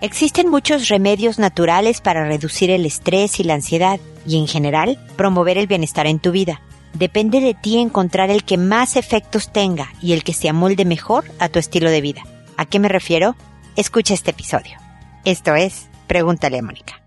Existen muchos remedios naturales para reducir el estrés y la ansiedad y en general promover el bienestar en tu vida. Depende de ti encontrar el que más efectos tenga y el que se amolde mejor a tu estilo de vida. ¿A qué me refiero? Escucha este episodio. Esto es Pregúntale a Mónica.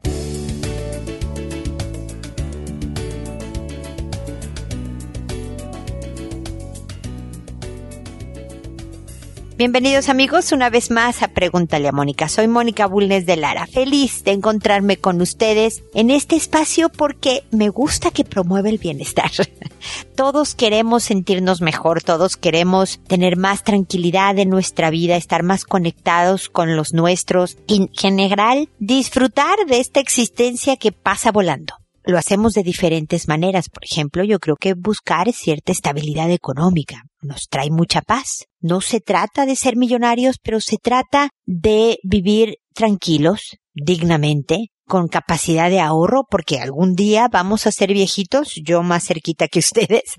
Bienvenidos amigos una vez más a Pregúntale a Mónica. Soy Mónica Bulnes de Lara. Feliz de encontrarme con ustedes en este espacio porque me gusta que promueve el bienestar. Todos queremos sentirnos mejor, todos queremos tener más tranquilidad en nuestra vida, estar más conectados con los nuestros en general disfrutar de esta existencia que pasa volando lo hacemos de diferentes maneras. Por ejemplo, yo creo que buscar cierta estabilidad económica nos trae mucha paz. No se trata de ser millonarios, pero se trata de vivir tranquilos, dignamente, con capacidad de ahorro, porque algún día vamos a ser viejitos, yo más cerquita que ustedes,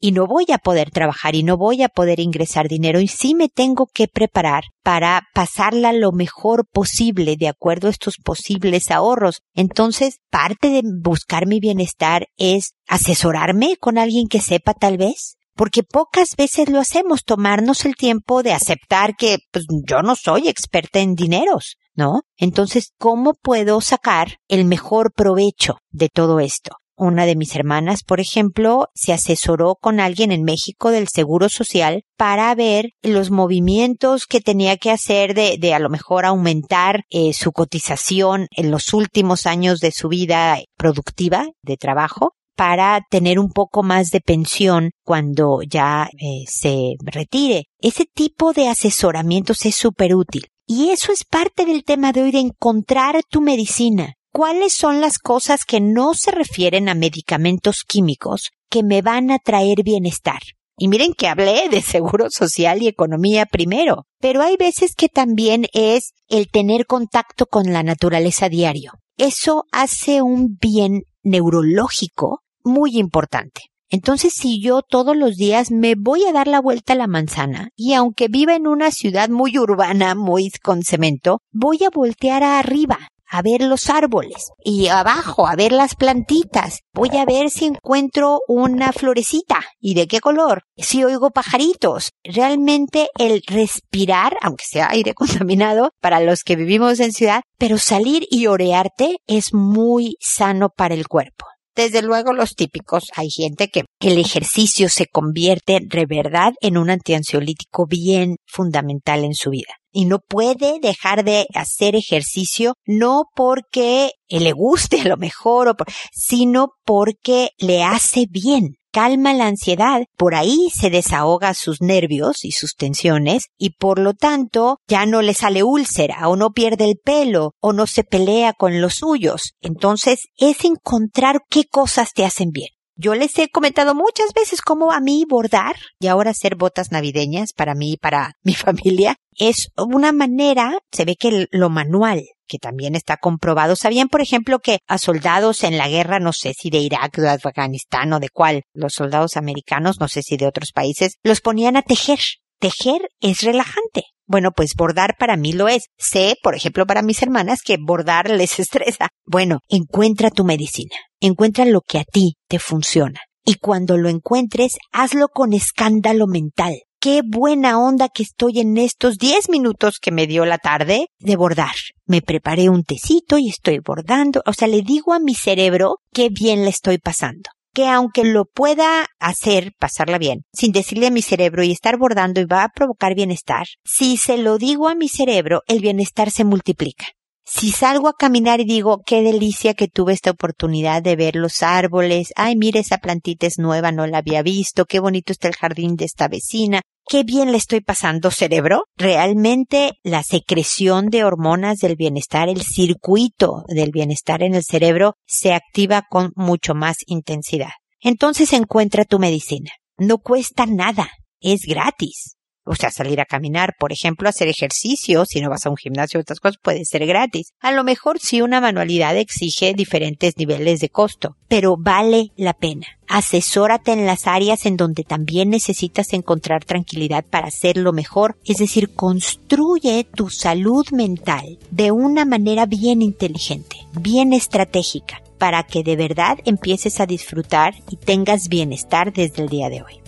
y no voy a poder trabajar y no voy a poder ingresar dinero y sí me tengo que preparar para pasarla lo mejor posible de acuerdo a estos posibles ahorros. Entonces, parte de buscar mi bienestar es asesorarme con alguien que sepa tal vez, porque pocas veces lo hacemos, tomarnos el tiempo de aceptar que pues, yo no soy experta en dineros, ¿no? Entonces, ¿cómo puedo sacar el mejor provecho de todo esto? Una de mis hermanas, por ejemplo, se asesoró con alguien en México del Seguro Social para ver los movimientos que tenía que hacer de, de a lo mejor aumentar eh, su cotización en los últimos años de su vida productiva de trabajo para tener un poco más de pensión cuando ya eh, se retire. Ese tipo de asesoramientos es súper útil. Y eso es parte del tema de hoy de encontrar tu medicina. ¿Cuáles son las cosas que no se refieren a medicamentos químicos que me van a traer bienestar? Y miren que hablé de seguro social y economía primero, pero hay veces que también es el tener contacto con la naturaleza diario. Eso hace un bien neurológico muy importante. Entonces, si yo todos los días me voy a dar la vuelta a la manzana y aunque viva en una ciudad muy urbana, muy con cemento, voy a voltear arriba a ver los árboles y abajo a ver las plantitas. Voy a ver si encuentro una florecita y de qué color. Si oigo pajaritos. Realmente el respirar, aunque sea aire contaminado para los que vivimos en ciudad, pero salir y orearte es muy sano para el cuerpo. Desde luego los típicos, hay gente que el ejercicio se convierte de verdad en un antiansiolítico bien fundamental en su vida. Y no puede dejar de hacer ejercicio no porque le guste a lo mejor, sino porque le hace bien calma la ansiedad, por ahí se desahoga sus nervios y sus tensiones y por lo tanto ya no le sale úlcera o no pierde el pelo o no se pelea con los suyos. Entonces es encontrar qué cosas te hacen bien. Yo les he comentado muchas veces cómo a mí bordar y ahora hacer botas navideñas para mí y para mi familia es una manera, se ve que lo manual, que también está comprobado. ¿Sabían, por ejemplo, que a soldados en la guerra, no sé si de Irak, de Afganistán o de cuál, los soldados americanos, no sé si de otros países, los ponían a tejer? Tejer es relajante. Bueno, pues bordar para mí lo es. Sé, por ejemplo, para mis hermanas que bordar les estresa. Bueno, encuentra tu medicina. Encuentra lo que a ti te funciona. Y cuando lo encuentres, hazlo con escándalo mental. Qué buena onda que estoy en estos diez minutos que me dio la tarde de bordar. Me preparé un tecito y estoy bordando. O sea, le digo a mi cerebro qué bien le estoy pasando que aunque lo pueda hacer, pasarla bien, sin decirle a mi cerebro y estar bordando y va a provocar bienestar, si se lo digo a mi cerebro, el bienestar se multiplica. Si salgo a caminar y digo, qué delicia que tuve esta oportunidad de ver los árboles, ay, mire, esa plantita es nueva, no la había visto, qué bonito está el jardín de esta vecina, qué bien le estoy pasando cerebro. Realmente la secreción de hormonas del bienestar, el circuito del bienestar en el cerebro se activa con mucho más intensidad. Entonces encuentra tu medicina. No cuesta nada, es gratis. O sea, salir a caminar, por ejemplo, hacer ejercicio, si no vas a un gimnasio, estas cosas puede ser gratis. A lo mejor sí una manualidad exige diferentes niveles de costo, pero vale la pena. Asesórate en las áreas en donde también necesitas encontrar tranquilidad para hacerlo mejor, es decir, construye tu salud mental de una manera bien inteligente, bien estratégica, para que de verdad empieces a disfrutar y tengas bienestar desde el día de hoy.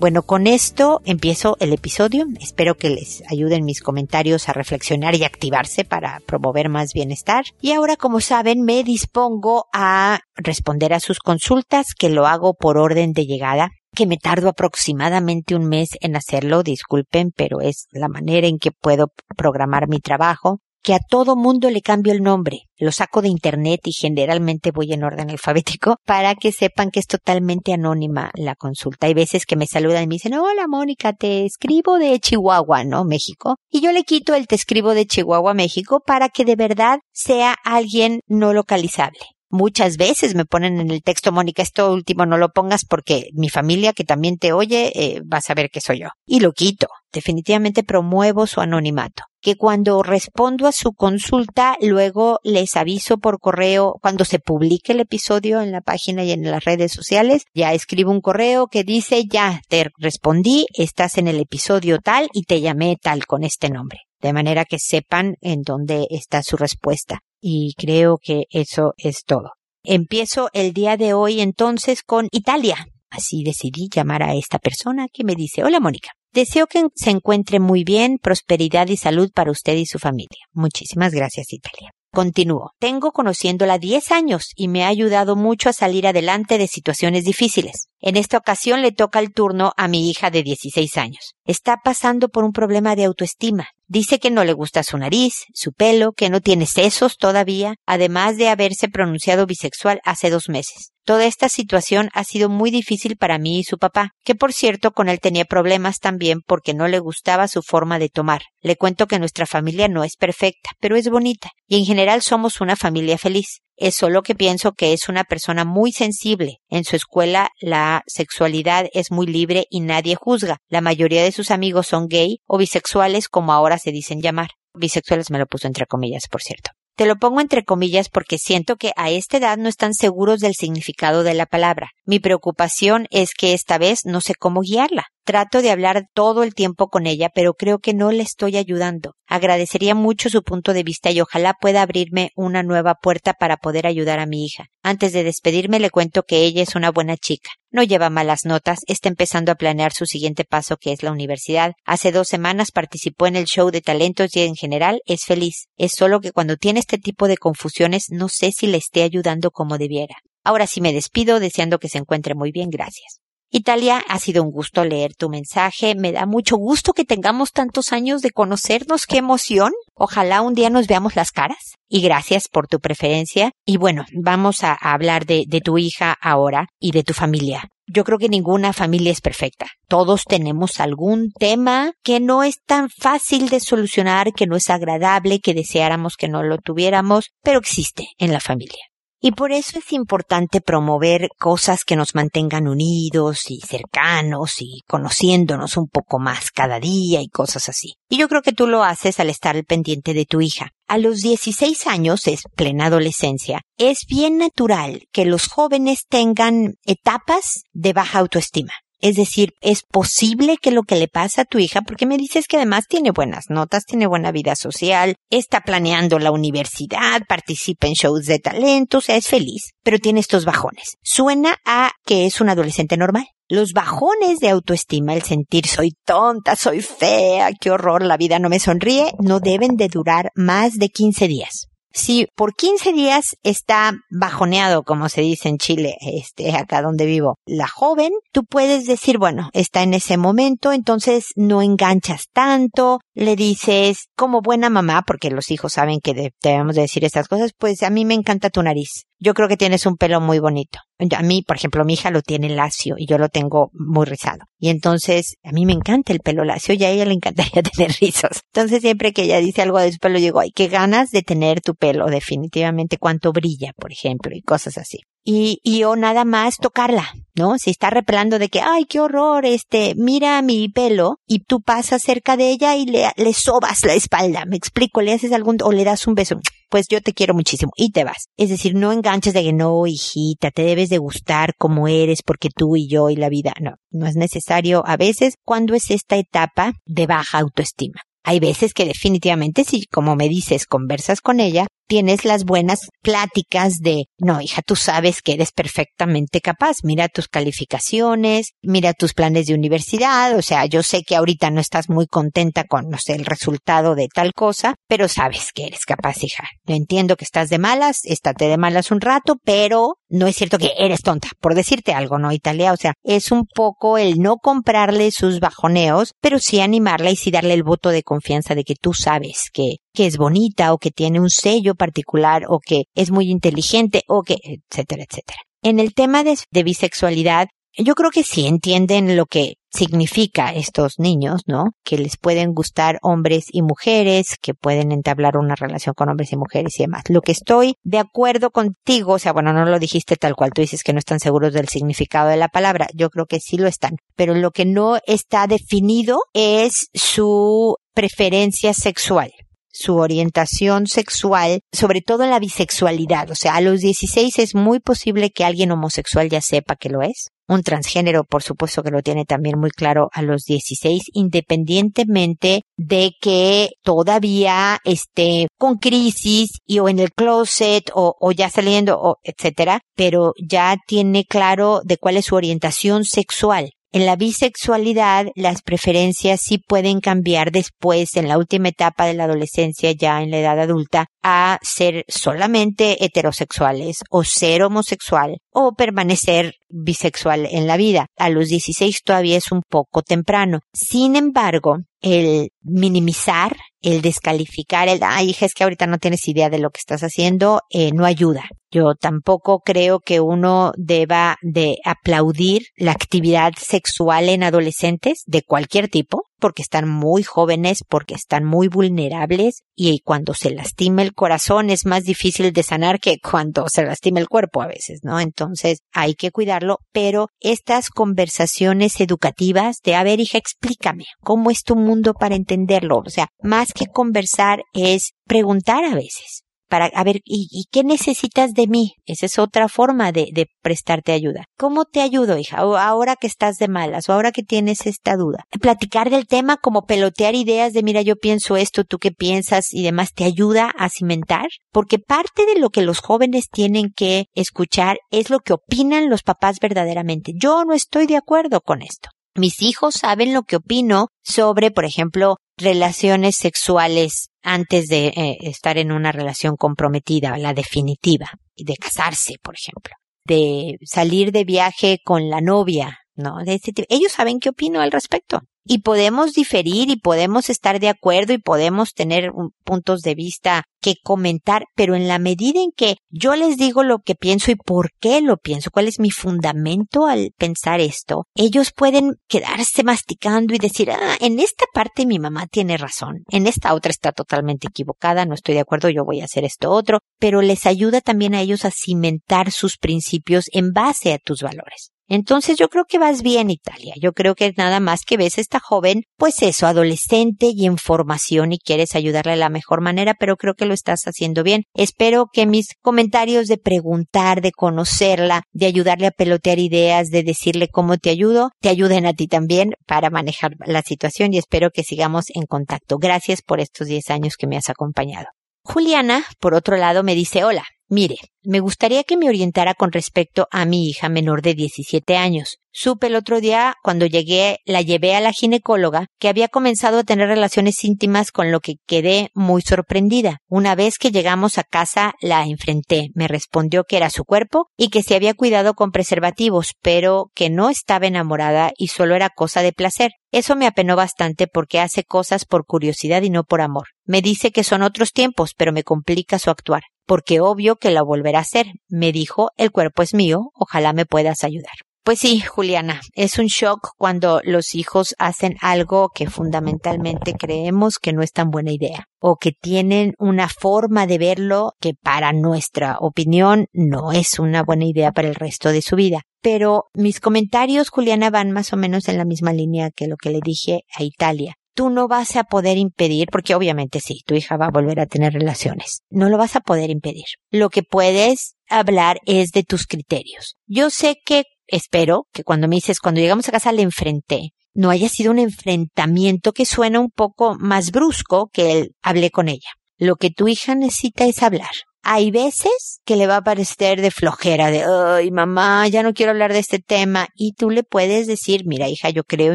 Bueno, con esto empiezo el episodio. Espero que les ayuden mis comentarios a reflexionar y activarse para promover más bienestar. Y ahora, como saben, me dispongo a responder a sus consultas, que lo hago por orden de llegada que me tardo aproximadamente un mes en hacerlo, disculpen, pero es la manera en que puedo programar mi trabajo que a todo mundo le cambio el nombre. Lo saco de internet y generalmente voy en orden alfabético para que sepan que es totalmente anónima la consulta. Hay veces que me saludan y me dicen, hola Mónica, te escribo de Chihuahua, ¿no? México. Y yo le quito el te escribo de Chihuahua, México para que de verdad sea alguien no localizable. Muchas veces me ponen en el texto, Mónica, esto último no lo pongas porque mi familia que también te oye eh, va a saber que soy yo. Y lo quito. Definitivamente promuevo su anonimato. Que cuando respondo a su consulta, luego les aviso por correo cuando se publique el episodio en la página y en las redes sociales. Ya escribo un correo que dice, ya te respondí, estás en el episodio tal y te llamé tal con este nombre de manera que sepan en dónde está su respuesta y creo que eso es todo. Empiezo el día de hoy entonces con Italia. Así decidí llamar a esta persona que me dice, hola Mónica, deseo que se encuentre muy bien, prosperidad y salud para usted y su familia. Muchísimas gracias Italia. Continúo. Tengo conociéndola 10 años y me ha ayudado mucho a salir adelante de situaciones difíciles. En esta ocasión le toca el turno a mi hija de 16 años. Está pasando por un problema de autoestima. Dice que no le gusta su nariz, su pelo, que no tiene sesos todavía, además de haberse pronunciado bisexual hace dos meses. Toda esta situación ha sido muy difícil para mí y su papá, que por cierto con él tenía problemas también porque no le gustaba su forma de tomar. Le cuento que nuestra familia no es perfecta, pero es bonita, y en general somos una familia feliz. Es solo que pienso que es una persona muy sensible. En su escuela la sexualidad es muy libre y nadie juzga. La mayoría de sus amigos son gay o bisexuales como ahora se dicen llamar. Bisexuales me lo puso entre comillas, por cierto. Te lo pongo entre comillas porque siento que a esta edad no están seguros del significado de la palabra. Mi preocupación es que esta vez no sé cómo guiarla. Trato de hablar todo el tiempo con ella, pero creo que no le estoy ayudando. Agradecería mucho su punto de vista y ojalá pueda abrirme una nueva puerta para poder ayudar a mi hija. Antes de despedirme le cuento que ella es una buena chica. No lleva malas notas, está empezando a planear su siguiente paso que es la universidad. Hace dos semanas participó en el show de talentos y en general es feliz. Es solo que cuando tiene este tipo de confusiones no sé si le esté ayudando como debiera. Ahora sí me despido deseando que se encuentre muy bien. Gracias. Italia, ha sido un gusto leer tu mensaje. Me da mucho gusto que tengamos tantos años de conocernos. Qué emoción. Ojalá un día nos veamos las caras. Y gracias por tu preferencia. Y bueno, vamos a, hablar de, tu hija ahora y de tu familia. Yo creo que ninguna familia es perfecta. Todos tenemos algún tema que no es tan fácil de solucionar, que no es agradable, que deseáramos que no lo tuviéramos, pero existe en la familia. Y por eso es importante promover cosas que nos mantengan unidos y cercanos y conociéndonos un poco más cada día y cosas así. Y yo creo que tú lo haces al estar al pendiente de tu hija. A los 16 años, es plena adolescencia, es bien natural que los jóvenes tengan etapas de baja autoestima. Es decir, es posible que lo que le pasa a tu hija, porque me dices que además tiene buenas notas, tiene buena vida social, está planeando la universidad, participa en shows de talento, o sea, es feliz, pero tiene estos bajones. Suena a que es un adolescente normal. Los bajones de autoestima, el sentir soy tonta, soy fea, qué horror, la vida no me sonríe, no deben de durar más de 15 días. Si por 15 días está bajoneado, como se dice en Chile, este, acá donde vivo, la joven, tú puedes decir, bueno, está en ese momento, entonces no enganchas tanto, le dices, como buena mamá, porque los hijos saben que debemos decir estas cosas, pues a mí me encanta tu nariz. Yo creo que tienes un pelo muy bonito. A mí, por ejemplo, mi hija lo tiene lacio y yo lo tengo muy rizado. Y entonces, a mí me encanta el pelo lacio y a ella le encantaría tener rizos. Entonces, siempre que ella dice algo de su pelo, digo, ay, qué ganas de tener tu pelo, definitivamente, cuánto brilla, por ejemplo, y cosas así. Y, y o nada más tocarla, ¿no? Si está repelando de que, ay, qué horror, este, mira mi pelo y tú pasas cerca de ella y le, le sobas la espalda, me explico, le haces algún, o le das un beso, pues yo te quiero muchísimo y te vas. Es decir, no enganches de que no, hijita, te debes de gustar como eres porque tú y yo y la vida, no, no es necesario a veces cuando es esta etapa de baja autoestima. Hay veces que definitivamente si, como me dices, conversas con ella, tienes las buenas pláticas de, no, hija, tú sabes que eres perfectamente capaz, mira tus calificaciones, mira tus planes de universidad, o sea, yo sé que ahorita no estás muy contenta con, no sé, el resultado de tal cosa, pero sabes que eres capaz, hija. Yo entiendo que estás de malas, estate de malas un rato, pero no es cierto que eres tonta, por decirte algo, ¿no, Italia? O sea, es un poco el no comprarle sus bajoneos, pero sí animarla y sí darle el voto de confianza de que tú sabes que, que es bonita o que tiene un sello particular o que es muy inteligente o que, etcétera, etcétera. En el tema de, bisexualidad, yo creo que sí entienden lo que significa estos niños, ¿no? Que les pueden gustar hombres y mujeres, que pueden entablar una relación con hombres y mujeres y demás. Lo que estoy de acuerdo contigo, o sea, bueno, no lo dijiste tal cual, tú dices que no están seguros del significado de la palabra, yo creo que sí lo están, pero lo que no está definido es su preferencia sexual su orientación sexual, sobre todo la bisexualidad. O sea, a los 16 es muy posible que alguien homosexual ya sepa que lo es. Un transgénero, por supuesto que lo tiene también muy claro a los 16, independientemente de que todavía esté con crisis y o en el closet o, o ya saliendo o etcétera, pero ya tiene claro de cuál es su orientación sexual. En la bisexualidad, las preferencias sí pueden cambiar después, en la última etapa de la adolescencia, ya en la edad adulta, a ser solamente heterosexuales o ser homosexual o permanecer bisexual en la vida. A los 16 todavía es un poco temprano. Sin embargo, el minimizar, el descalificar, el, ay, hija, es que ahorita no tienes idea de lo que estás haciendo, eh, no ayuda. Yo tampoco creo que uno deba de aplaudir la actividad sexual en adolescentes de cualquier tipo, porque están muy jóvenes, porque están muy vulnerables y cuando se lastima el corazón es más difícil de sanar que cuando se lastima el cuerpo a veces, ¿no? Entonces hay que cuidarlo, pero estas conversaciones educativas de, a ver, hija, explícame, ¿cómo es tu mundo para entenderlo? O sea, más que conversar es preguntar a veces para a ver, ¿y, qué necesitas de mí? Esa es otra forma de, de, prestarte ayuda. ¿Cómo te ayudo, hija? O ahora que estás de malas, o ahora que tienes esta duda. Platicar del tema como pelotear ideas de, mira, yo pienso esto, tú qué piensas y demás, te ayuda a cimentar, porque parte de lo que los jóvenes tienen que escuchar es lo que opinan los papás verdaderamente. Yo no estoy de acuerdo con esto. Mis hijos saben lo que opino sobre, por ejemplo, relaciones sexuales antes de eh, estar en una relación comprometida, la definitiva, de casarse, por ejemplo, de salir de viaje con la novia, ¿no? Este Ellos saben qué opino al respecto y podemos diferir y podemos estar de acuerdo y podemos tener puntos de vista que comentar, pero en la medida en que yo les digo lo que pienso y por qué lo pienso, cuál es mi fundamento al pensar esto, ellos pueden quedarse masticando y decir, ah, en esta parte mi mamá tiene razón, en esta otra está totalmente equivocada, no estoy de acuerdo, yo voy a hacer esto otro, pero les ayuda también a ellos a cimentar sus principios en base a tus valores. Entonces yo creo que vas bien, Italia. Yo creo que nada más que ves a esta joven, pues eso, adolescente y en formación y quieres ayudarle de la mejor manera, pero creo que lo estás haciendo bien. Espero que mis comentarios de preguntar, de conocerla, de ayudarle a pelotear ideas, de decirle cómo te ayudo, te ayuden a ti también para manejar la situación y espero que sigamos en contacto. Gracias por estos 10 años que me has acompañado. Juliana, por otro lado, me dice, hola, mire, me gustaría que me orientara con respecto a mi hija menor de 17 años. Supe el otro día, cuando llegué, la llevé a la ginecóloga, que había comenzado a tener relaciones íntimas con lo que quedé muy sorprendida. Una vez que llegamos a casa, la enfrenté. Me respondió que era su cuerpo y que se había cuidado con preservativos, pero que no estaba enamorada y solo era cosa de placer. Eso me apenó bastante porque hace cosas por curiosidad y no por amor. Me dice que son otros tiempos, pero me complica su actuar porque obvio que la volverá a hacer. Me dijo, el cuerpo es mío, ojalá me puedas ayudar. Pues sí, Juliana, es un shock cuando los hijos hacen algo que fundamentalmente creemos que no es tan buena idea o que tienen una forma de verlo que para nuestra opinión no es una buena idea para el resto de su vida. Pero mis comentarios, Juliana, van más o menos en la misma línea que lo que le dije a Italia tú no vas a poder impedir, porque obviamente sí, tu hija va a volver a tener relaciones. No lo vas a poder impedir. Lo que puedes hablar es de tus criterios. Yo sé que, espero que cuando me dices, cuando llegamos a casa le enfrenté, no haya sido un enfrentamiento que suena un poco más brusco que el hablé con ella. Lo que tu hija necesita es hablar. Hay veces que le va a parecer de flojera, de, ay, mamá, ya no quiero hablar de este tema. Y tú le puedes decir, mira, hija, yo creo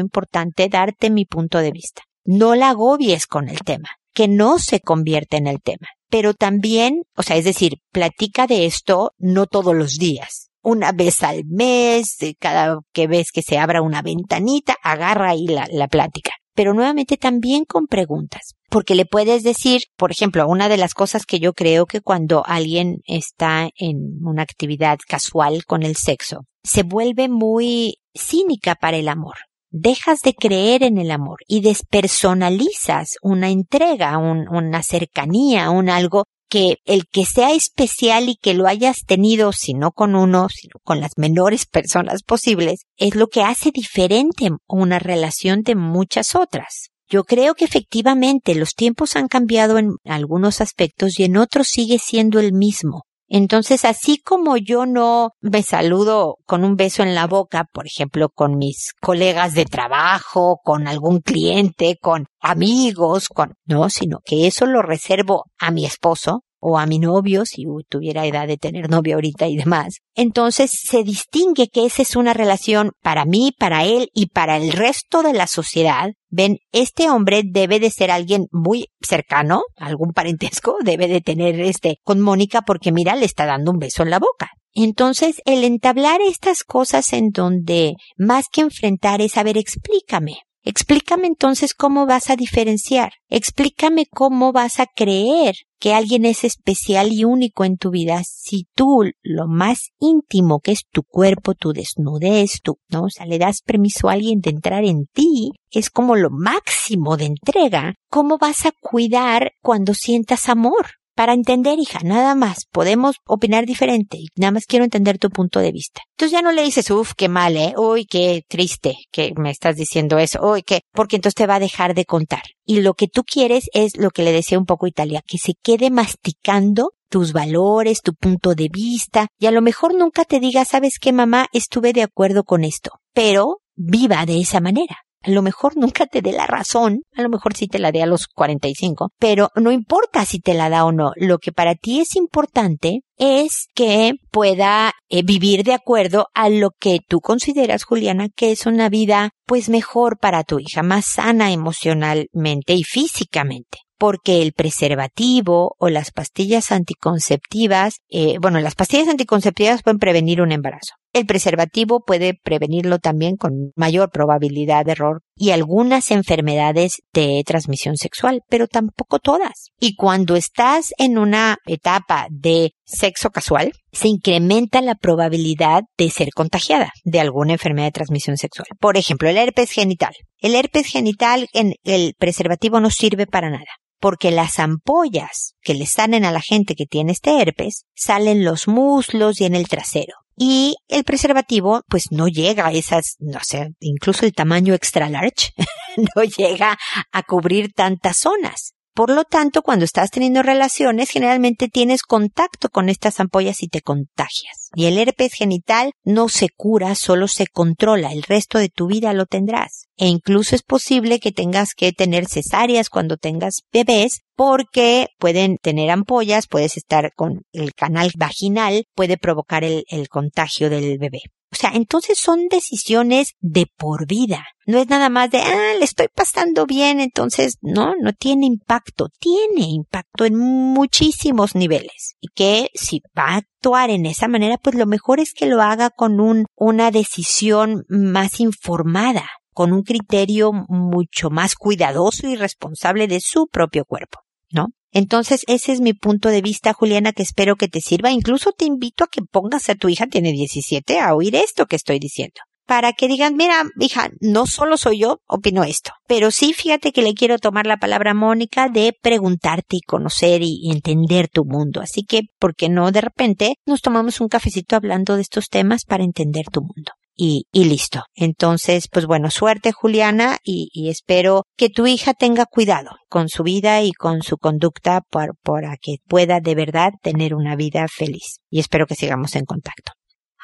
importante darte mi punto de vista no la agobies con el tema, que no se convierta en el tema. Pero también, o sea, es decir, platica de esto no todos los días. Una vez al mes, cada que ves que se abra una ventanita, agarra ahí la, la plática. Pero nuevamente también con preguntas. Porque le puedes decir, por ejemplo, una de las cosas que yo creo que cuando alguien está en una actividad casual con el sexo, se vuelve muy cínica para el amor dejas de creer en el amor y despersonalizas una entrega, una cercanía, un algo que el que sea especial y que lo hayas tenido, si no con uno, sino con las menores personas posibles, es lo que hace diferente una relación de muchas otras. Yo creo que efectivamente los tiempos han cambiado en algunos aspectos y en otros sigue siendo el mismo. Entonces, así como yo no me saludo con un beso en la boca, por ejemplo, con mis colegas de trabajo, con algún cliente, con amigos, con, no, sino que eso lo reservo a mi esposo, o a mi novio, si tuviera edad de tener novio ahorita y demás. Entonces se distingue que esa es una relación para mí, para él y para el resto de la sociedad. Ven, este hombre debe de ser alguien muy cercano, algún parentesco, debe de tener este con Mónica porque mira, le está dando un beso en la boca. Entonces, el entablar estas cosas en donde más que enfrentar es, a ver, explícame. Explícame entonces cómo vas a diferenciar. Explícame cómo vas a creer que alguien es especial y único en tu vida si tú lo más íntimo que es tu cuerpo, tu desnudez, tu, ¿no? O sea, le das permiso a alguien de entrar en ti, es como lo máximo de entrega. ¿Cómo vas a cuidar cuando sientas amor? Para entender, hija, nada más. Podemos opinar diferente nada más quiero entender tu punto de vista. Entonces ya no le dices, uff, qué mal, eh, uy, qué triste que me estás diciendo eso, uy, qué, porque entonces te va a dejar de contar. Y lo que tú quieres es lo que le decía un poco Italia, que se quede masticando tus valores, tu punto de vista, y a lo mejor nunca te diga, sabes qué, mamá, estuve de acuerdo con esto, pero viva de esa manera. A lo mejor nunca te dé la razón, a lo mejor sí te la dé a los 45, pero no importa si te la da o no. Lo que para ti es importante es que pueda eh, vivir de acuerdo a lo que tú consideras, Juliana, que es una vida pues mejor para tu hija, más sana emocionalmente y físicamente porque el preservativo o las pastillas anticonceptivas, eh, bueno, las pastillas anticonceptivas pueden prevenir un embarazo. El preservativo puede prevenirlo también con mayor probabilidad de error y algunas enfermedades de transmisión sexual, pero tampoco todas. Y cuando estás en una etapa de sexo casual, se incrementa la probabilidad de ser contagiada de alguna enfermedad de transmisión sexual. Por ejemplo, el herpes genital. El herpes genital en el preservativo no sirve para nada porque las ampollas que le salen a la gente que tiene este herpes salen los muslos y en el trasero y el preservativo pues no llega a esas, no sé, incluso el tamaño extra large no llega a cubrir tantas zonas. Por lo tanto, cuando estás teniendo relaciones, generalmente tienes contacto con estas ampollas y te contagias. Y el herpes genital no se cura, solo se controla. El resto de tu vida lo tendrás. E incluso es posible que tengas que tener cesáreas cuando tengas bebés porque pueden tener ampollas, puedes estar con el canal vaginal, puede provocar el, el contagio del bebé. O sea, entonces son decisiones de por vida. No es nada más de, ah, le estoy pasando bien, entonces, no, no tiene impacto. Tiene impacto en muchísimos niveles. Y que si va a actuar en esa manera, pues lo mejor es que lo haga con un, una decisión más informada, con un criterio mucho más cuidadoso y responsable de su propio cuerpo, ¿no? Entonces, ese es mi punto de vista, Juliana, que espero que te sirva. Incluso te invito a que pongas a tu hija, tiene 17, a oír esto que estoy diciendo. para que digan, mira, hija, no solo soy yo, opino esto, pero sí fíjate que le quiero tomar la palabra a Mónica de preguntarte y conocer y entender tu mundo. Así que, ¿por qué no de repente nos tomamos un cafecito hablando de estos temas para entender tu mundo? Y, y listo. Entonces, pues bueno, suerte Juliana y, y, espero que tu hija tenga cuidado con su vida y con su conducta para, para que pueda de verdad tener una vida feliz. Y espero que sigamos en contacto.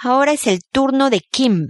Ahora es el turno de Kim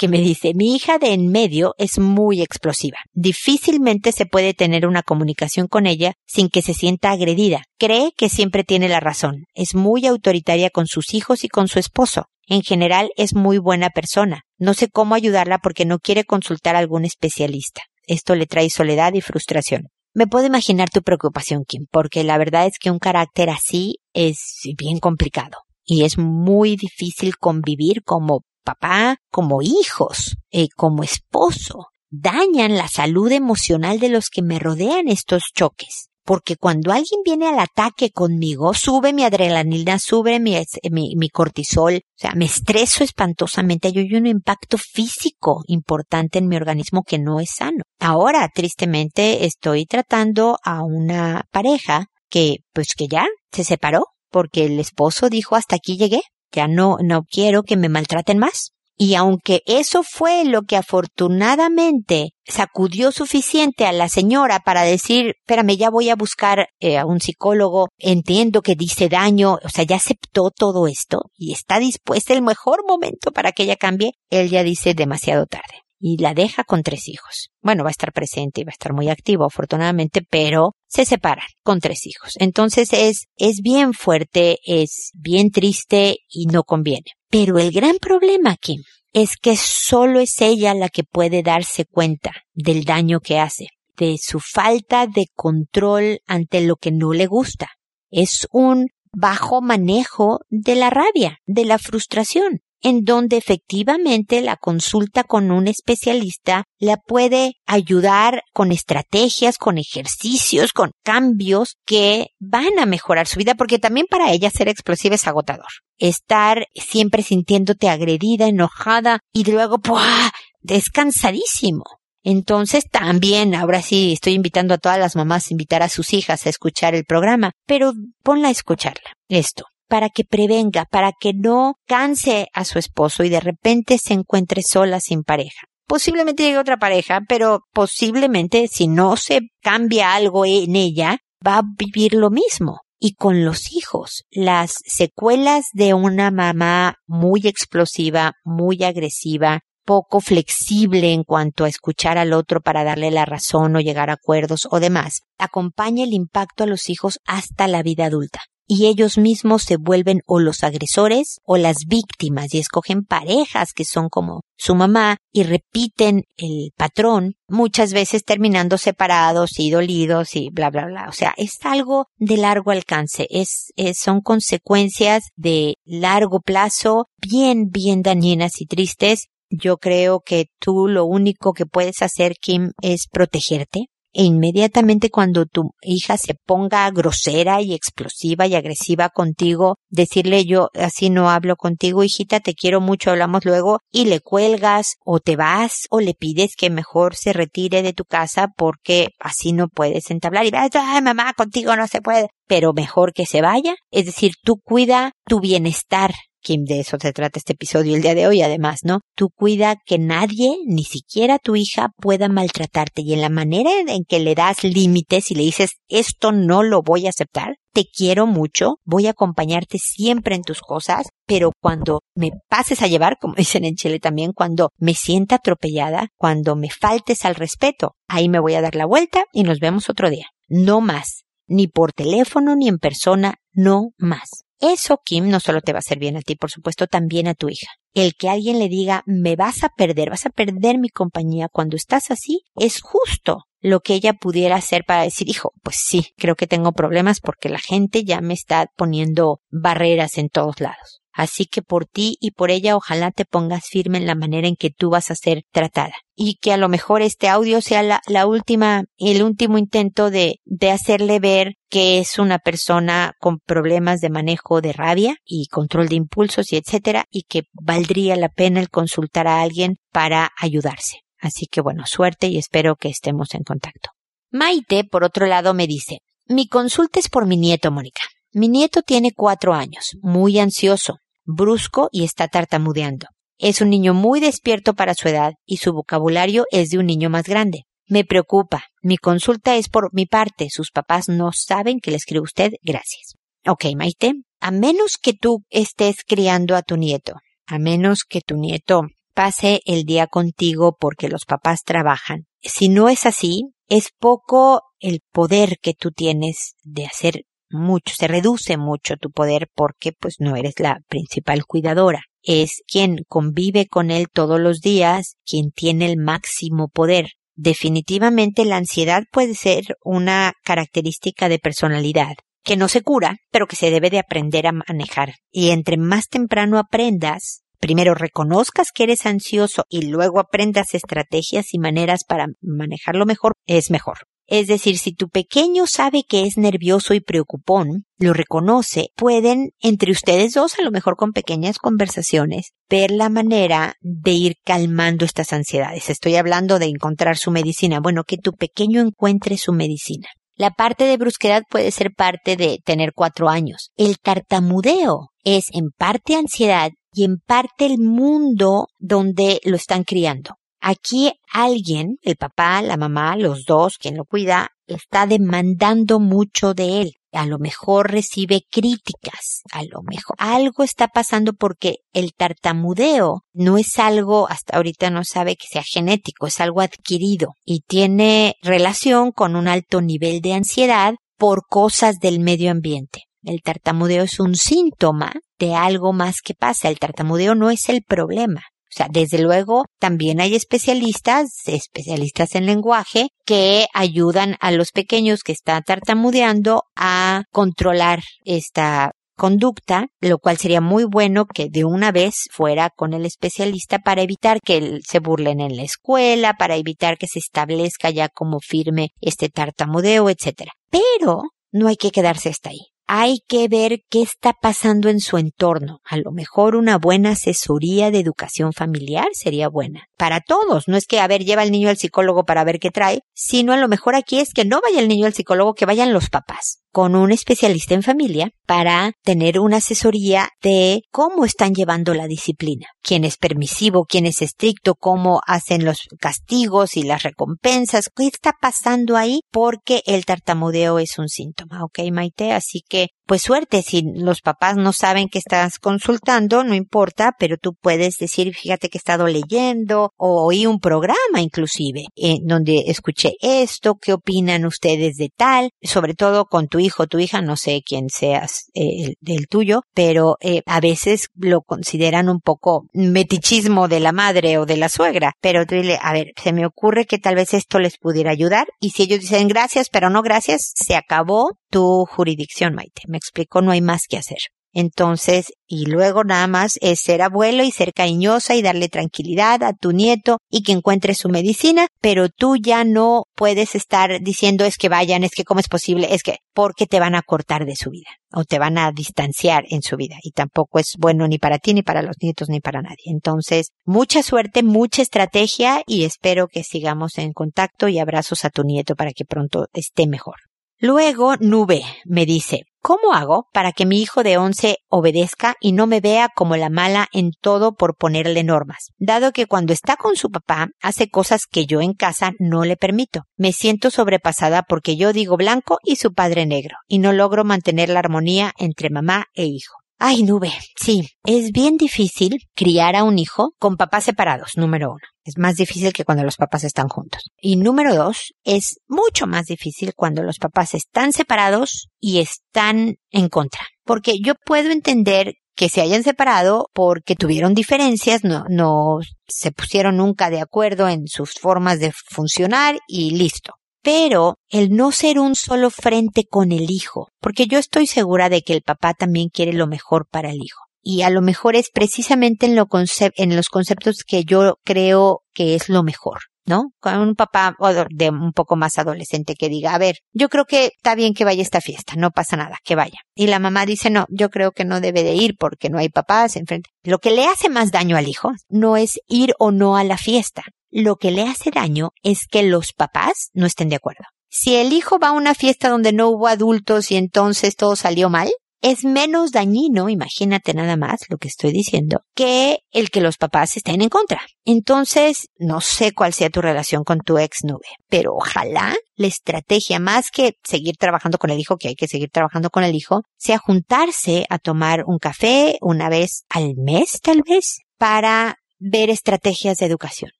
que me dice, mi hija de en medio es muy explosiva. Difícilmente se puede tener una comunicación con ella sin que se sienta agredida. Cree que siempre tiene la razón. Es muy autoritaria con sus hijos y con su esposo. En general es muy buena persona. No sé cómo ayudarla porque no quiere consultar a algún especialista. Esto le trae soledad y frustración. Me puedo imaginar tu preocupación, Kim, porque la verdad es que un carácter así es bien complicado y es muy difícil convivir como papá, como hijos, eh, como esposo. Dañan la salud emocional de los que me rodean estos choques. Porque cuando alguien viene al ataque conmigo, sube mi adrenalina, sube mi, cortisol, o sea, me estreso espantosamente, hay un impacto físico importante en mi organismo que no es sano. Ahora, tristemente, estoy tratando a una pareja que, pues que ya se separó, porque el esposo dijo hasta aquí llegué, ya no, no quiero que me maltraten más. Y aunque eso fue lo que afortunadamente sacudió suficiente a la señora para decir, espérame, ya voy a buscar eh, a un psicólogo, entiendo que dice daño, o sea, ya aceptó todo esto y está dispuesta el mejor momento para que ella cambie, él ya dice demasiado tarde y la deja con tres hijos. Bueno, va a estar presente y va a estar muy activo, afortunadamente, pero se separan con tres hijos. Entonces es, es bien fuerte, es bien triste y no conviene. Pero el gran problema aquí es que solo es ella la que puede darse cuenta del daño que hace, de su falta de control ante lo que no le gusta. Es un bajo manejo de la rabia, de la frustración en donde efectivamente la consulta con un especialista la puede ayudar con estrategias, con ejercicios, con cambios que van a mejorar su vida, porque también para ella ser explosiva es agotador. Estar siempre sintiéndote agredida, enojada y luego, ¡puah! descansadísimo. Entonces también, ahora sí, estoy invitando a todas las mamás a invitar a sus hijas a escuchar el programa, pero ponla a escucharla. Esto para que prevenga, para que no canse a su esposo y de repente se encuentre sola sin pareja. Posiblemente llegue otra pareja, pero posiblemente si no se cambia algo en ella, va a vivir lo mismo. Y con los hijos, las secuelas de una mamá muy explosiva, muy agresiva, poco flexible en cuanto a escuchar al otro para darle la razón o llegar a acuerdos o demás, acompaña el impacto a los hijos hasta la vida adulta y ellos mismos se vuelven o los agresores o las víctimas y escogen parejas que son como su mamá y repiten el patrón, muchas veces terminando separados y dolidos y bla bla bla. O sea, es algo de largo alcance, es, es son consecuencias de largo plazo bien bien dañinas y tristes. Yo creo que tú lo único que puedes hacer, Kim, es protegerte, e inmediatamente cuando tu hija se ponga grosera y explosiva y agresiva contigo, decirle yo así no hablo contigo, hijita, te quiero mucho, hablamos luego, y le cuelgas o te vas o le pides que mejor se retire de tu casa porque así no puedes entablar y vas, ay mamá, contigo no se puede, pero mejor que se vaya, es decir, tú cuida tu bienestar Kim, de eso se trata este episodio el día de hoy, además, ¿no? Tú cuida que nadie, ni siquiera tu hija, pueda maltratarte y en la manera en que le das límites y le dices, esto no lo voy a aceptar, te quiero mucho, voy a acompañarte siempre en tus cosas, pero cuando me pases a llevar, como dicen en Chile también, cuando me sienta atropellada, cuando me faltes al respeto, ahí me voy a dar la vuelta y nos vemos otro día. No más, ni por teléfono ni en persona, no más. Eso, Kim, no solo te va a hacer bien a ti, por supuesto, también a tu hija. El que alguien le diga, me vas a perder, vas a perder mi compañía cuando estás así, es justo lo que ella pudiera hacer para decir, hijo, pues sí, creo que tengo problemas porque la gente ya me está poniendo barreras en todos lados. Así que por ti y por ella ojalá te pongas firme en la manera en que tú vas a ser tratada. Y que a lo mejor este audio sea la, la última, el último intento de, de hacerle ver que es una persona con problemas de manejo de rabia y control de impulsos y etcétera, y que valdría la pena el consultar a alguien para ayudarse. Así que bueno, suerte y espero que estemos en contacto. Maite, por otro lado, me dice, mi consulta es por mi nieto, Mónica. Mi nieto tiene cuatro años, muy ansioso, brusco y está tartamudeando. Es un niño muy despierto para su edad y su vocabulario es de un niño más grande. Me preocupa. Mi consulta es por mi parte. Sus papás no saben que le escribe usted. Gracias. Ok, Maite. A menos que tú estés criando a tu nieto, a menos que tu nieto pase el día contigo porque los papás trabajan. Si no es así, es poco el poder que tú tienes de hacer mucho, se reduce mucho tu poder porque pues no eres la principal cuidadora. Es quien convive con él todos los días, quien tiene el máximo poder. Definitivamente la ansiedad puede ser una característica de personalidad que no se cura, pero que se debe de aprender a manejar. Y entre más temprano aprendas, primero reconozcas que eres ansioso y luego aprendas estrategias y maneras para manejarlo mejor, es mejor. Es decir, si tu pequeño sabe que es nervioso y preocupón, lo reconoce, pueden entre ustedes dos, a lo mejor con pequeñas conversaciones, ver la manera de ir calmando estas ansiedades. Estoy hablando de encontrar su medicina. Bueno, que tu pequeño encuentre su medicina. La parte de brusquedad puede ser parte de tener cuatro años. El tartamudeo es en parte ansiedad y en parte el mundo donde lo están criando. Aquí alguien, el papá, la mamá, los dos, quien lo cuida, está demandando mucho de él. A lo mejor recibe críticas, a lo mejor algo está pasando porque el tartamudeo no es algo, hasta ahorita no sabe que sea genético, es algo adquirido y tiene relación con un alto nivel de ansiedad por cosas del medio ambiente. El tartamudeo es un síntoma de algo más que pasa. El tartamudeo no es el problema. O sea, desde luego, también hay especialistas, especialistas en lenguaje, que ayudan a los pequeños que están tartamudeando a controlar esta conducta, lo cual sería muy bueno que de una vez fuera con el especialista para evitar que se burlen en la escuela, para evitar que se establezca ya como firme este tartamudeo, etcétera. Pero no hay que quedarse hasta ahí hay que ver qué está pasando en su entorno. A lo mejor una buena asesoría de educación familiar sería buena. Para todos, no es que, a ver, lleva al niño al psicólogo para ver qué trae, sino a lo mejor aquí es que no vaya el niño al psicólogo, que vayan los papás con un especialista en familia para tener una asesoría de cómo están llevando la disciplina, quién es permisivo, quién es estricto, cómo hacen los castigos y las recompensas, qué está pasando ahí, porque el tartamudeo es un síntoma, ¿ok, Maite? Así que pues suerte, si los papás no saben que estás consultando, no importa, pero tú puedes decir, fíjate que he estado leyendo o oí un programa inclusive, en donde escuché esto, qué opinan ustedes de tal, sobre todo con tu hijo, tu hija, no sé quién seas eh, del tuyo, pero eh, a veces lo consideran un poco metichismo de la madre o de la suegra, pero dile, a ver, se me ocurre que tal vez esto les pudiera ayudar y si ellos dicen gracias, pero no gracias, se acabó tu jurisdicción, Maite. Me explico, no hay más que hacer. Entonces, y luego nada más es ser abuelo y ser cariñosa y darle tranquilidad a tu nieto y que encuentre su medicina, pero tú ya no puedes estar diciendo es que vayan, es que cómo es posible, es que porque te van a cortar de su vida o te van a distanciar en su vida y tampoco es bueno ni para ti ni para los nietos ni para nadie. Entonces, mucha suerte, mucha estrategia y espero que sigamos en contacto y abrazos a tu nieto para que pronto esté mejor. Luego, Nube me dice, ¿cómo hago para que mi hijo de once obedezca y no me vea como la mala en todo por ponerle normas? Dado que cuando está con su papá hace cosas que yo en casa no le permito. Me siento sobrepasada porque yo digo blanco y su padre negro, y no logro mantener la armonía entre mamá e hijo. Ay, nube. Sí, es bien difícil criar a un hijo con papás separados, número uno. Es más difícil que cuando los papás están juntos. Y número dos, es mucho más difícil cuando los papás están separados y están en contra. Porque yo puedo entender que se hayan separado porque tuvieron diferencias, no, no se pusieron nunca de acuerdo en sus formas de funcionar y listo pero el no ser un solo frente con el hijo, porque yo estoy segura de que el papá también quiere lo mejor para el hijo. y a lo mejor es precisamente en, lo en los conceptos que yo creo que es lo mejor. ¿no? Con un papá de un poco más adolescente que diga, a ver, yo creo que está bien que vaya esta fiesta, no pasa nada, que vaya. Y la mamá dice, no, yo creo que no debe de ir porque no hay papás enfrente. Lo que le hace más daño al hijo no es ir o no a la fiesta. Lo que le hace daño es que los papás no estén de acuerdo. Si el hijo va a una fiesta donde no hubo adultos y entonces todo salió mal, es menos dañino, imagínate nada más lo que estoy diciendo, que el que los papás estén en contra. Entonces, no sé cuál sea tu relación con tu ex nube, pero ojalá la estrategia, más que seguir trabajando con el hijo, que hay que seguir trabajando con el hijo, sea juntarse a tomar un café una vez al mes, tal vez, para ver estrategias de educación,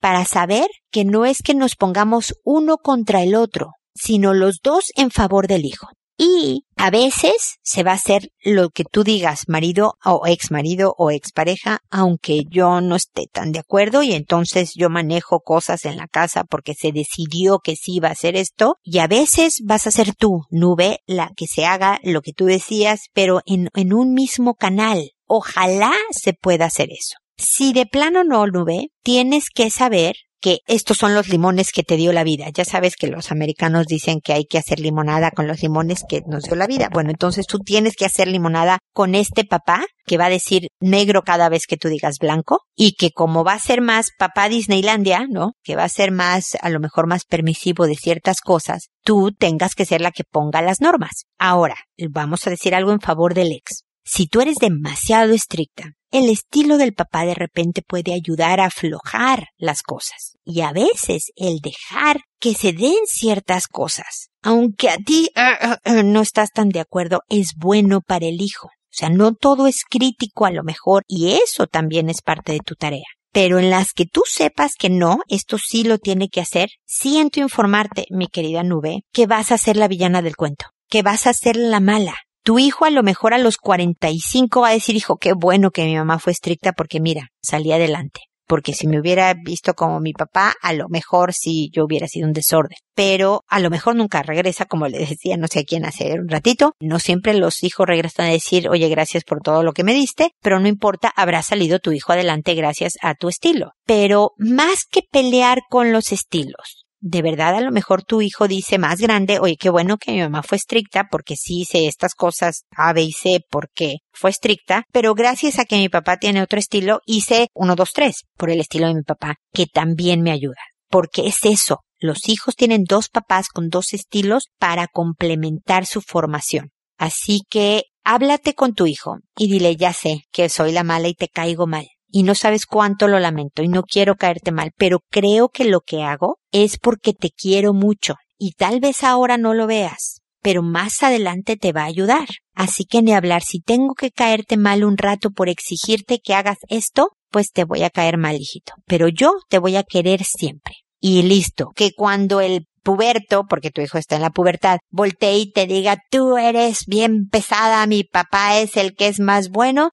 para saber que no es que nos pongamos uno contra el otro, sino los dos en favor del hijo. Y a veces se va a hacer lo que tú digas, marido o ex marido o ex pareja, aunque yo no esté tan de acuerdo y entonces yo manejo cosas en la casa porque se decidió que sí iba a hacer esto. Y a veces vas a ser tú, nube, la que se haga lo que tú decías, pero en, en un mismo canal. Ojalá se pueda hacer eso. Si de plano no, nube, tienes que saber que estos son los limones que te dio la vida. Ya sabes que los americanos dicen que hay que hacer limonada con los limones que nos dio la vida. Bueno, entonces tú tienes que hacer limonada con este papá que va a decir negro cada vez que tú digas blanco y que como va a ser más papá Disneylandia, ¿no? Que va a ser más, a lo mejor más permisivo de ciertas cosas, tú tengas que ser la que ponga las normas. Ahora, vamos a decir algo en favor del ex. Si tú eres demasiado estricta, el estilo del papá de repente puede ayudar a aflojar las cosas. Y a veces el dejar que se den ciertas cosas, aunque a ti uh, uh, no estás tan de acuerdo, es bueno para el hijo. O sea, no todo es crítico a lo mejor y eso también es parte de tu tarea. Pero en las que tú sepas que no, esto sí lo tiene que hacer, siento informarte, mi querida nube, que vas a ser la villana del cuento, que vas a ser la mala, tu hijo a lo mejor a los 45 va a decir, hijo, qué bueno que mi mamá fue estricta porque mira, salí adelante. Porque si me hubiera visto como mi papá, a lo mejor sí yo hubiera sido un desorden. Pero a lo mejor nunca regresa, como le decía, no sé a quién hace un ratito. No siempre los hijos regresan a decir, oye, gracias por todo lo que me diste, pero no importa, habrá salido tu hijo adelante gracias a tu estilo. Pero más que pelear con los estilos, de verdad a lo mejor tu hijo dice más grande, oye, qué bueno que mi mamá fue estricta porque sí hice estas cosas A, B y C porque fue estricta, pero gracias a que mi papá tiene otro estilo, hice uno, dos, tres por el estilo de mi papá, que también me ayuda. Porque es eso, los hijos tienen dos papás con dos estilos para complementar su formación. Así que háblate con tu hijo y dile, ya sé que soy la mala y te caigo mal y no sabes cuánto lo lamento y no quiero caerte mal, pero creo que lo que hago es porque te quiero mucho y tal vez ahora no lo veas, pero más adelante te va a ayudar. Así que ni hablar, si tengo que caerte mal un rato por exigirte que hagas esto, pues te voy a caer mal, hijito, pero yo te voy a querer siempre. Y listo, que cuando el puberto, porque tu hijo está en la pubertad, voltee y te diga, tú eres bien pesada, mi papá es el que es más bueno,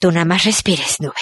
tú nada más respires, nube.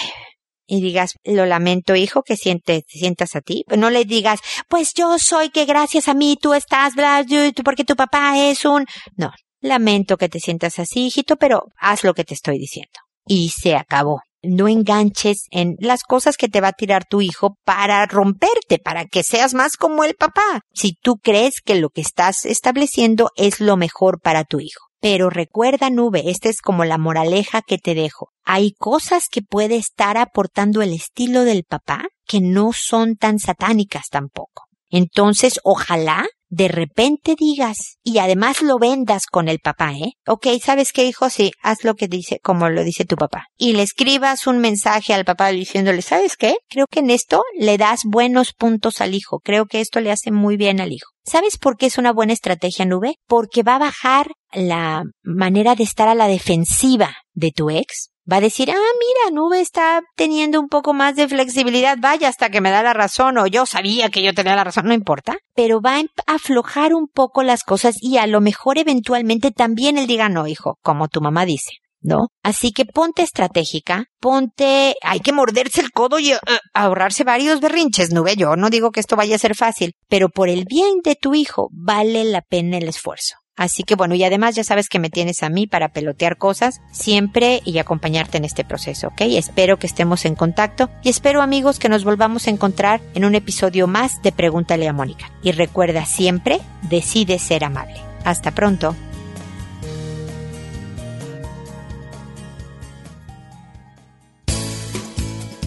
Y digas, lo lamento, hijo, que sientes, te sientas a ti. no le digas, pues yo soy que gracias a mí tú estás, bla, porque tu papá es un... No, lamento que te sientas así, hijito, pero haz lo que te estoy diciendo. Y se acabó. No enganches en las cosas que te va a tirar tu hijo para romperte, para que seas más como el papá. Si tú crees que lo que estás estableciendo es lo mejor para tu hijo. Pero recuerda, nube, esta es como la moraleja que te dejo. Hay cosas que puede estar aportando el estilo del papá que no son tan satánicas tampoco. Entonces, ojalá de repente digas y además lo vendas con el papá, ¿eh? Ok, ¿sabes qué, hijo? Sí, haz lo que dice, como lo dice tu papá. Y le escribas un mensaje al papá diciéndole, ¿sabes qué? Creo que en esto le das buenos puntos al hijo. Creo que esto le hace muy bien al hijo. ¿Sabes por qué es una buena estrategia nube? Porque va a bajar la manera de estar a la defensiva de tu ex va a decir, ah, mira, Nube está teniendo un poco más de flexibilidad, vaya hasta que me da la razón, o yo sabía que yo tenía la razón, no importa, pero va a aflojar un poco las cosas y a lo mejor eventualmente también él diga, no, hijo, como tu mamá dice. ¿No? Así que ponte estratégica, ponte, hay que morderse el codo y uh, ahorrarse varios berrinches, nube. Yo no digo que esto vaya a ser fácil, pero por el bien de tu hijo vale la pena el esfuerzo. Así que bueno, y además ya sabes que me tienes a mí para pelotear cosas siempre y acompañarte en este proceso, ¿ok? Espero que estemos en contacto y espero amigos que nos volvamos a encontrar en un episodio más de Pregúntale a Mónica. Y recuerda siempre, decide ser amable. Hasta pronto.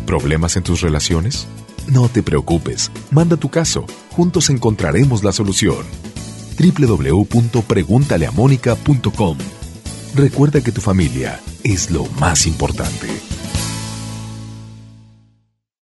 ¿Problemas en tus relaciones? No te preocupes, manda tu caso, juntos encontraremos la solución www.preguntaleamónica.com. Recuerda que tu familia es lo más importante.